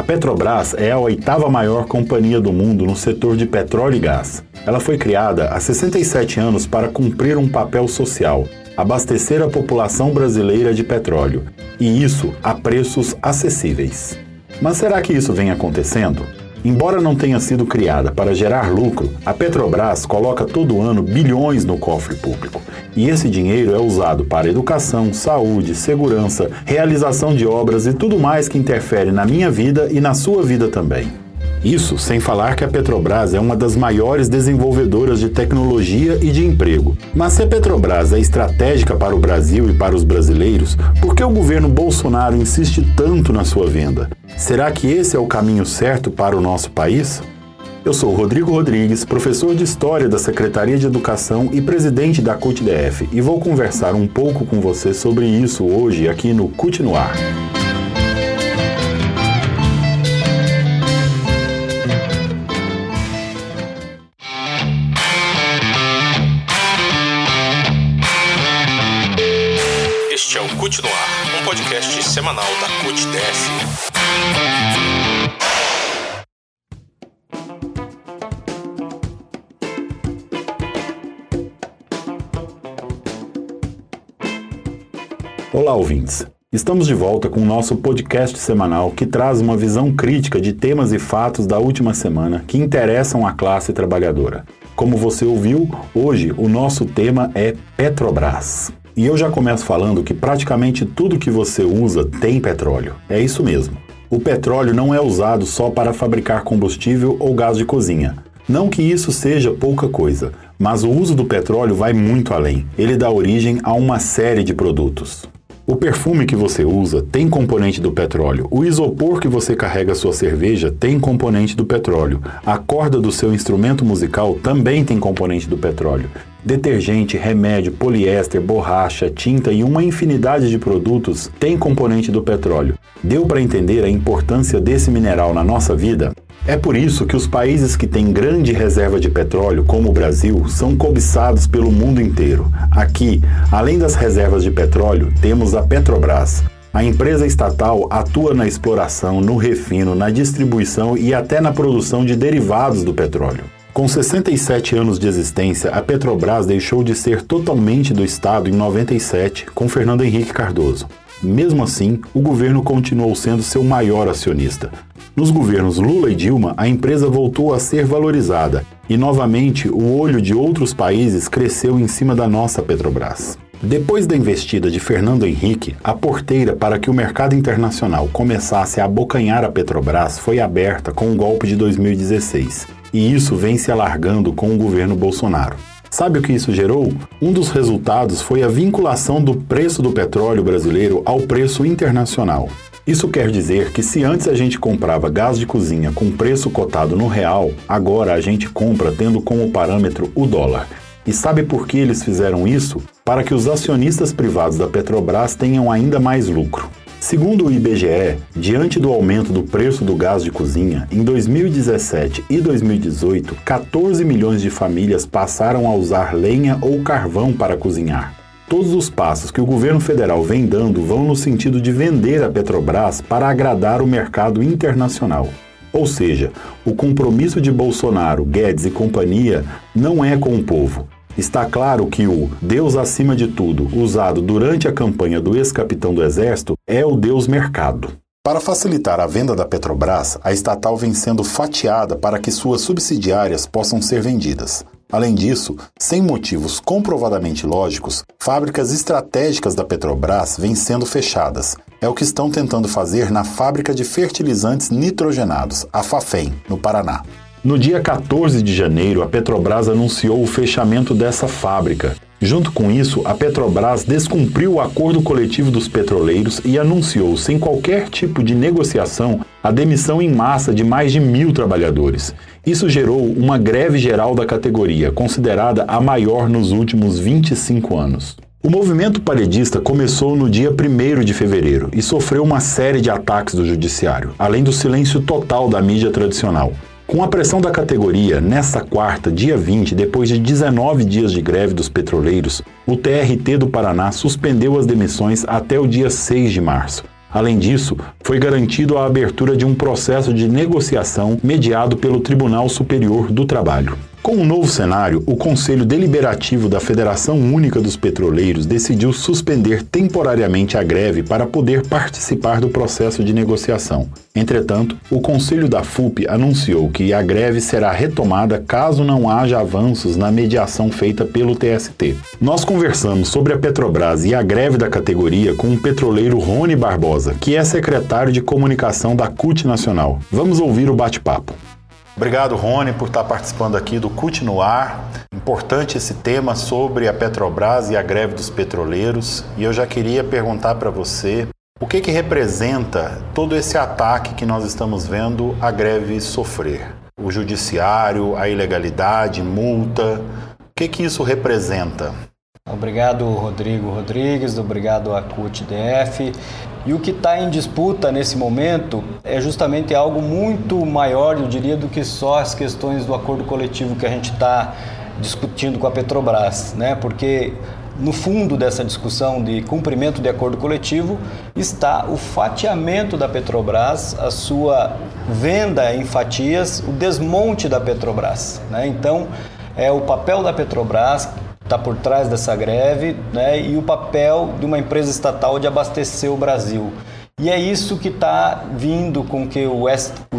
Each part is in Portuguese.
A Petrobras é a oitava maior companhia do mundo no setor de petróleo e gás. Ela foi criada há 67 anos para cumprir um papel social, abastecer a população brasileira de petróleo, e isso a preços acessíveis. Mas será que isso vem acontecendo? Embora não tenha sido criada para gerar lucro, a Petrobras coloca todo ano bilhões no cofre público. E esse dinheiro é usado para educação, saúde, segurança, realização de obras e tudo mais que interfere na minha vida e na sua vida também. Isso sem falar que a Petrobras é uma das maiores desenvolvedoras de tecnologia e de emprego. Mas se a Petrobras é estratégica para o Brasil e para os brasileiros, por que o governo Bolsonaro insiste tanto na sua venda? Será que esse é o caminho certo para o nosso país? Eu sou Rodrigo Rodrigues, professor de História da Secretaria de Educação e presidente da CUT-DF, e vou conversar um pouco com você sobre isso hoje aqui no CUT no Ar. Podcast semanal da CUT-DF. Olá, ouvintes. Estamos de volta com o nosso podcast semanal que traz uma visão crítica de temas e fatos da última semana que interessam a classe trabalhadora. Como você ouviu, hoje o nosso tema é Petrobras. E eu já começo falando que praticamente tudo que você usa tem petróleo. É isso mesmo. O petróleo não é usado só para fabricar combustível ou gás de cozinha. Não que isso seja pouca coisa, mas o uso do petróleo vai muito além. Ele dá origem a uma série de produtos. O perfume que você usa tem componente do petróleo. O isopor que você carrega sua cerveja tem componente do petróleo. A corda do seu instrumento musical também tem componente do petróleo. Detergente, remédio, poliéster, borracha, tinta e uma infinidade de produtos têm componente do petróleo. Deu para entender a importância desse mineral na nossa vida? É por isso que os países que têm grande reserva de petróleo, como o Brasil, são cobiçados pelo mundo inteiro. Aqui, além das reservas de petróleo, temos a Petrobras. A empresa estatal atua na exploração, no refino, na distribuição e até na produção de derivados do petróleo. Com 67 anos de existência, a Petrobras deixou de ser totalmente do Estado em 97, com Fernando Henrique Cardoso. Mesmo assim, o governo continuou sendo seu maior acionista. Nos governos Lula e Dilma, a empresa voltou a ser valorizada e, novamente, o olho de outros países cresceu em cima da nossa Petrobras. Depois da investida de Fernando Henrique, a porteira para que o mercado internacional começasse a abocanhar a Petrobras foi aberta com o golpe de 2016, e isso vem se alargando com o governo Bolsonaro. Sabe o que isso gerou? Um dos resultados foi a vinculação do preço do petróleo brasileiro ao preço internacional. Isso quer dizer que se antes a gente comprava gás de cozinha com preço cotado no real, agora a gente compra tendo como parâmetro o dólar. E sabe por que eles fizeram isso? Para que os acionistas privados da Petrobras tenham ainda mais lucro. Segundo o IBGE, diante do aumento do preço do gás de cozinha, em 2017 e 2018, 14 milhões de famílias passaram a usar lenha ou carvão para cozinhar. Todos os passos que o governo federal vem dando vão no sentido de vender a Petrobras para agradar o mercado internacional. Ou seja, o compromisso de Bolsonaro, Guedes e companhia não é com o povo. Está claro que o Deus acima de tudo, usado durante a campanha do ex-capitão do Exército, é o Deus mercado. Para facilitar a venda da Petrobras, a estatal vem sendo fatiada para que suas subsidiárias possam ser vendidas. Além disso, sem motivos comprovadamente lógicos, fábricas estratégicas da Petrobras vêm sendo fechadas. É o que estão tentando fazer na fábrica de fertilizantes nitrogenados, a Fafem, no Paraná. No dia 14 de janeiro, a Petrobras anunciou o fechamento dessa fábrica. Junto com isso, a Petrobras descumpriu o acordo coletivo dos petroleiros e anunciou, sem qualquer tipo de negociação, a demissão em massa de mais de mil trabalhadores. Isso gerou uma greve geral da categoria, considerada a maior nos últimos 25 anos. O movimento paredista começou no dia 1 de fevereiro e sofreu uma série de ataques do judiciário, além do silêncio total da mídia tradicional. Com a pressão da categoria, nesta quarta, dia 20, depois de 19 dias de greve dos petroleiros, o TRT do Paraná suspendeu as demissões até o dia 6 de março. Além disso, foi garantido a abertura de um processo de negociação mediado pelo Tribunal Superior do Trabalho. Com o um novo cenário, o Conselho Deliberativo da Federação Única dos Petroleiros decidiu suspender temporariamente a greve para poder participar do processo de negociação. Entretanto, o Conselho da FUP anunciou que a greve será retomada caso não haja avanços na mediação feita pelo TST. Nós conversamos sobre a Petrobras e a greve da categoria com o petroleiro Rony Barbosa, que é secretário de comunicação da CUT Nacional. Vamos ouvir o bate-papo. Obrigado, Rony, por estar participando aqui do CUT no Ar. Importante esse tema sobre a Petrobras e a greve dos petroleiros. E eu já queria perguntar para você o que, que representa todo esse ataque que nós estamos vendo a greve sofrer? O judiciário, a ilegalidade, multa. O que, que isso representa? Obrigado, Rodrigo Rodrigues, obrigado a CUT-DF. E o que está em disputa nesse momento é justamente algo muito maior, eu diria, do que só as questões do acordo coletivo que a gente está discutindo com a Petrobras, né? Porque no fundo dessa discussão de cumprimento de acordo coletivo está o fatiamento da Petrobras, a sua venda em fatias, o desmonte da Petrobras. Né? Então, é o papel da Petrobras está por trás dessa greve né, e o papel de uma empresa estatal de abastecer o Brasil. E é isso que está vindo com que o,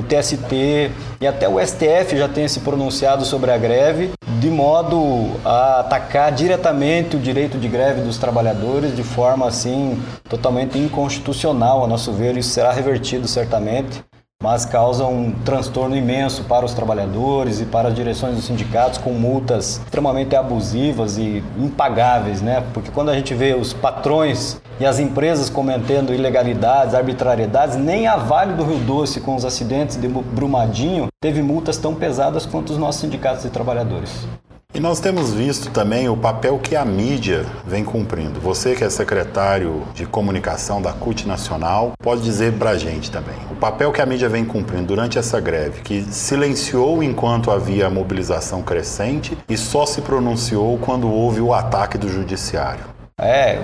TST e até o STF já tenha se pronunciado sobre a greve, de modo a atacar diretamente o direito de greve dos trabalhadores de forma assim totalmente inconstitucional, a nosso ver. Isso será revertido certamente mas causa um transtorno imenso para os trabalhadores e para as direções dos sindicatos com multas extremamente abusivas e impagáveis, né? Porque quando a gente vê os patrões e as empresas cometendo ilegalidades, arbitrariedades, nem a Vale do Rio Doce com os acidentes de Brumadinho teve multas tão pesadas quanto os nossos sindicatos de trabalhadores. E nós temos visto também o papel que a mídia vem cumprindo. Você que é secretário de comunicação da CUT Nacional, pode dizer para a gente também. O papel que a mídia vem cumprindo durante essa greve, que silenciou enquanto havia mobilização crescente e só se pronunciou quando houve o ataque do judiciário. É,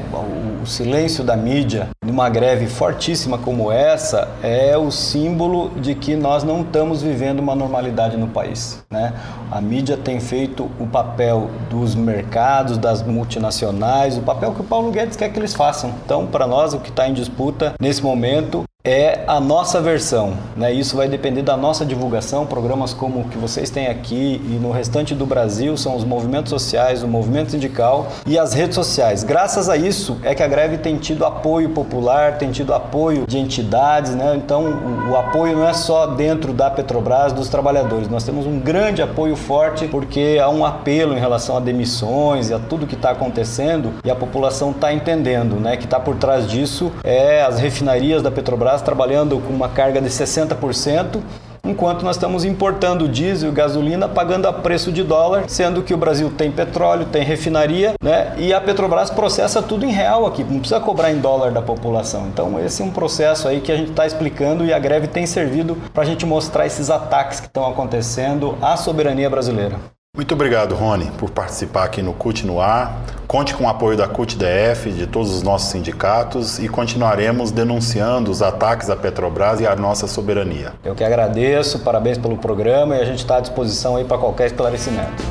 o silêncio da mídia numa greve fortíssima como essa é o símbolo de que nós não estamos vivendo uma normalidade no país. Né? A mídia tem feito o papel dos mercados, das multinacionais, o papel que o Paulo Guedes quer que eles façam. Então, para nós, o que está em disputa nesse momento é a nossa versão. Né? Isso vai depender da nossa divulgação. Programas como o que vocês têm aqui e no restante do Brasil são os movimentos sociais, o movimento sindical e as redes sociais. Graças a isso é que a greve tem tido apoio popular, tem tido apoio de entidades. Né? Então, o, apoio não é só dentro da Petrobras, dos trabalhadores. Nós temos um grande apoio forte porque há um apelo em relação a demissões e a tudo que está acontecendo e a população está entendendo né? que está por trás disso é as refinarias da Petrobras trabalhando com uma carga de 60%, enquanto nós estamos importando diesel e gasolina pagando a preço de dólar, sendo que o Brasil tem petróleo, tem refinaria, né? E a Petrobras processa tudo em real aqui, não precisa cobrar em dólar da população. Então esse é um processo aí que a gente está explicando e a greve tem servido para a gente mostrar esses ataques que estão acontecendo à soberania brasileira. Muito obrigado, Rony, por participar aqui no CUT no Ar. Conte com o apoio da CUT-DF, de todos os nossos sindicatos e continuaremos denunciando os ataques à Petrobras e à nossa soberania. Eu que agradeço, parabéns pelo programa e a gente está à disposição aí para qualquer esclarecimento.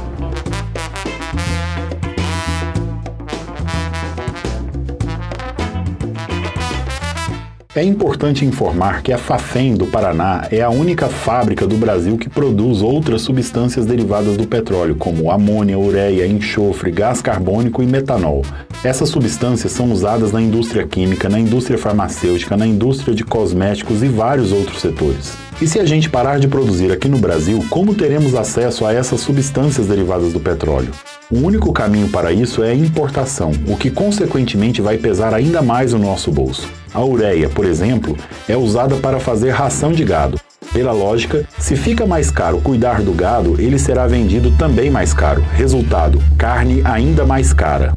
É importante informar que a Fafem do Paraná é a única fábrica do Brasil que produz outras substâncias derivadas do petróleo, como amônia, ureia, enxofre, gás carbônico e metanol. Essas substâncias são usadas na indústria química, na indústria farmacêutica, na indústria de cosméticos e vários outros setores. E se a gente parar de produzir aqui no Brasil, como teremos acesso a essas substâncias derivadas do petróleo? O único caminho para isso é a importação, o que consequentemente vai pesar ainda mais o nosso bolso. A ureia, por exemplo, é usada para fazer ração de gado. Pela lógica, se fica mais caro cuidar do gado, ele será vendido também mais caro. Resultado: carne ainda mais cara.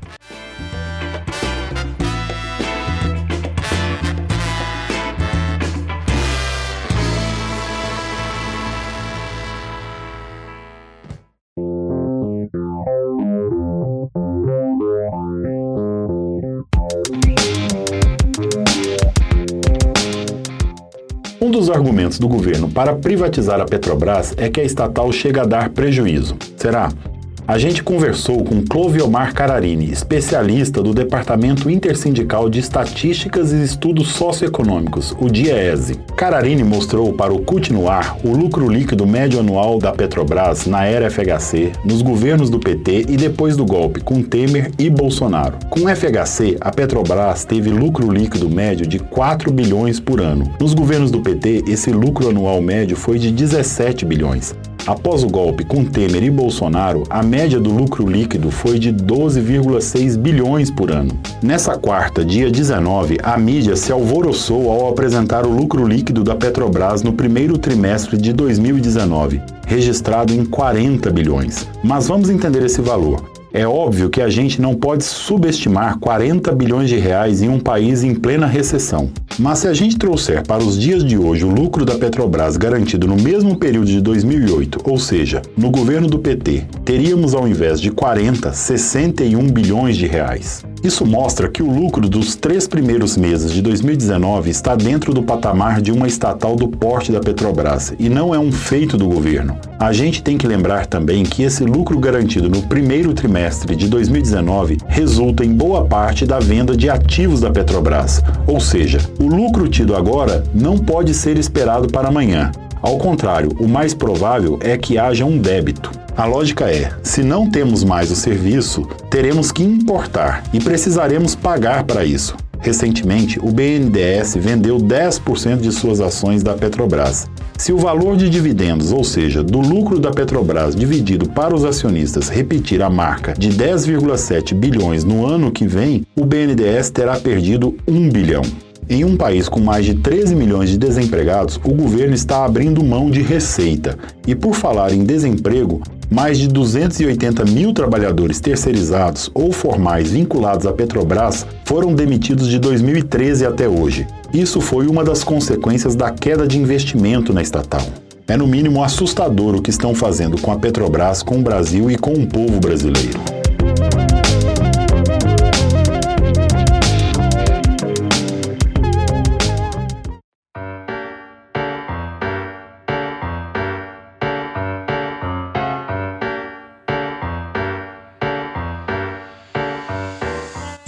Do governo para privatizar a Petrobras é que a estatal chega a dar prejuízo. Será? A gente conversou com Cloviomar Cararini, especialista do Departamento Intersindical de Estatísticas e Estudos Socioeconômicos, o DIEESE. Cararini mostrou para o CUT no ar o lucro líquido médio anual da Petrobras na era FHC, nos governos do PT e depois do golpe, com Temer e Bolsonaro. Com o FHC, a Petrobras teve lucro líquido médio de 4 bilhões por ano. Nos governos do PT, esse lucro anual médio foi de 17 bilhões. Após o golpe com Temer e Bolsonaro, a média do lucro líquido foi de 12,6 bilhões por ano. Nessa quarta, dia 19, a mídia se alvoroçou ao apresentar o lucro líquido da Petrobras no primeiro trimestre de 2019, registrado em 40 bilhões. Mas vamos entender esse valor. É óbvio que a gente não pode subestimar 40 bilhões de reais em um país em plena recessão. Mas se a gente trouxer para os dias de hoje o lucro da Petrobras garantido no mesmo período de 2008, ou seja, no governo do PT, teríamos ao invés de 40, 61 bilhões de reais. Isso mostra que o lucro dos três primeiros meses de 2019 está dentro do patamar de uma estatal do porte da Petrobras e não é um feito do governo. A gente tem que lembrar também que esse lucro garantido no primeiro trimestre de 2019 resulta em boa parte da venda de ativos da Petrobras, ou seja, o lucro tido agora não pode ser esperado para amanhã. Ao contrário, o mais provável é que haja um débito. A lógica é: se não temos mais o serviço, teremos que importar e precisaremos pagar para isso. Recentemente, o BNDES vendeu 10% de suas ações da Petrobras. Se o valor de dividendos, ou seja, do lucro da Petrobras dividido para os acionistas, repetir a marca de 10,7 bilhões no ano que vem, o BNDES terá perdido 1 bilhão. Em um país com mais de 13 milhões de desempregados, o governo está abrindo mão de receita. E por falar em desemprego, mais de 280 mil trabalhadores terceirizados ou formais vinculados à Petrobras foram demitidos de 2013 até hoje. Isso foi uma das consequências da queda de investimento na estatal. É no mínimo assustador o que estão fazendo com a Petrobras, com o Brasil e com o povo brasileiro.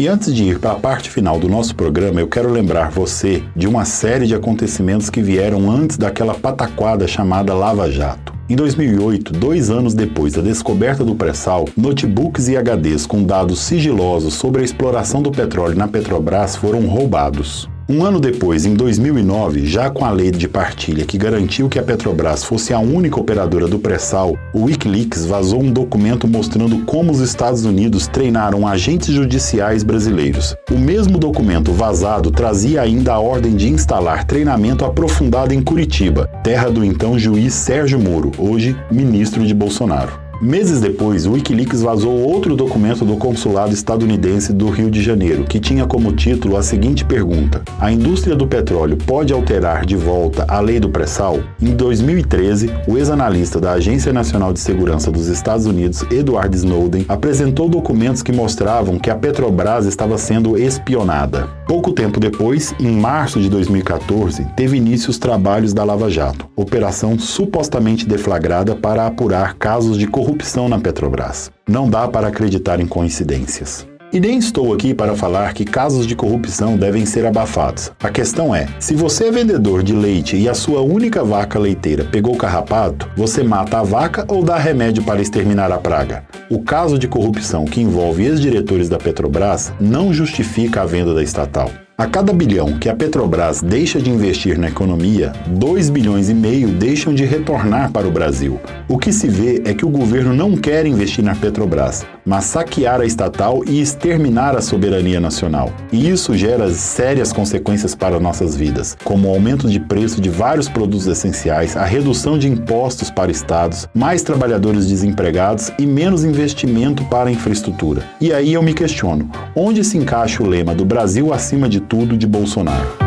E antes de ir para a parte final do nosso programa, eu quero lembrar você de uma série de acontecimentos que vieram antes daquela pataquada chamada Lava Jato. Em 2008, dois anos depois da descoberta do pré-sal, notebooks e HDs com dados sigilosos sobre a exploração do petróleo na Petrobras foram roubados. Um ano depois, em 2009, já com a lei de partilha que garantiu que a Petrobras fosse a única operadora do pré-sal, o Wikileaks vazou um documento mostrando como os Estados Unidos treinaram agentes judiciais brasileiros. O mesmo documento vazado trazia ainda a ordem de instalar treinamento aprofundado em Curitiba, terra do então juiz Sérgio Moro, hoje ministro de Bolsonaro. Meses depois, o Wikileaks vazou outro documento do consulado estadunidense do Rio de Janeiro, que tinha como título a seguinte pergunta: A indústria do petróleo pode alterar de volta a lei do pré-sal? Em 2013, o ex-analista da Agência Nacional de Segurança dos Estados Unidos, Edward Snowden, apresentou documentos que mostravam que a Petrobras estava sendo espionada. Pouco tempo depois, em março de 2014, teve início os trabalhos da Lava Jato, operação supostamente deflagrada para apurar casos de corrupção corrupção na Petrobras. Não dá para acreditar em coincidências. E nem estou aqui para falar que casos de corrupção devem ser abafados. A questão é: se você é vendedor de leite e a sua única vaca leiteira pegou carrapato, você mata a vaca ou dá remédio para exterminar a praga? O caso de corrupção que envolve ex-diretores da Petrobras não justifica a venda da estatal. A cada bilhão que a Petrobras deixa de investir na economia, 2 bilhões e meio deixam de retornar para o Brasil. O que se vê é que o governo não quer investir na Petrobras, mas saquear a estatal e exterminar a soberania nacional. E isso gera sérias consequências para nossas vidas, como o aumento de preço de vários produtos essenciais, a redução de impostos para estados, mais trabalhadores desempregados e menos investimento para a infraestrutura. E aí eu me questiono: onde se encaixa o lema do Brasil acima de tudo de Bolsonaro.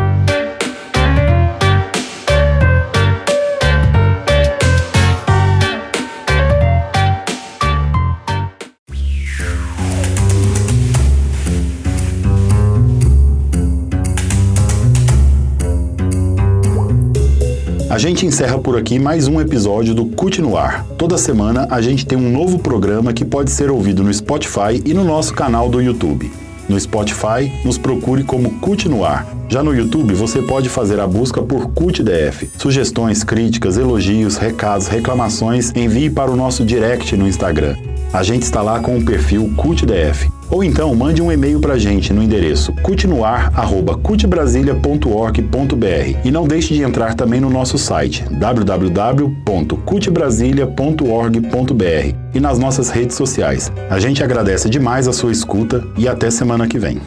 A gente encerra por aqui mais um episódio do Continuar. Toda semana a gente tem um novo programa que pode ser ouvido no Spotify e no nosso canal do YouTube. No Spotify, nos procure como Continuar. Já no YouTube, você pode fazer a busca por CultDF. Sugestões, críticas, elogios, recados, reclamações, envie para o nosso direct no Instagram. A gente está lá com o perfil CultDF. Ou então mande um e-mail para a gente no endereço continuar@cultbrasilia.org.br e não deixe de entrar também no nosso site www.cultbrasilia.org.br e nas nossas redes sociais. A gente agradece demais a sua escuta e até semana que vem.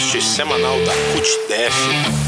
Podcast semanal da CUTDF.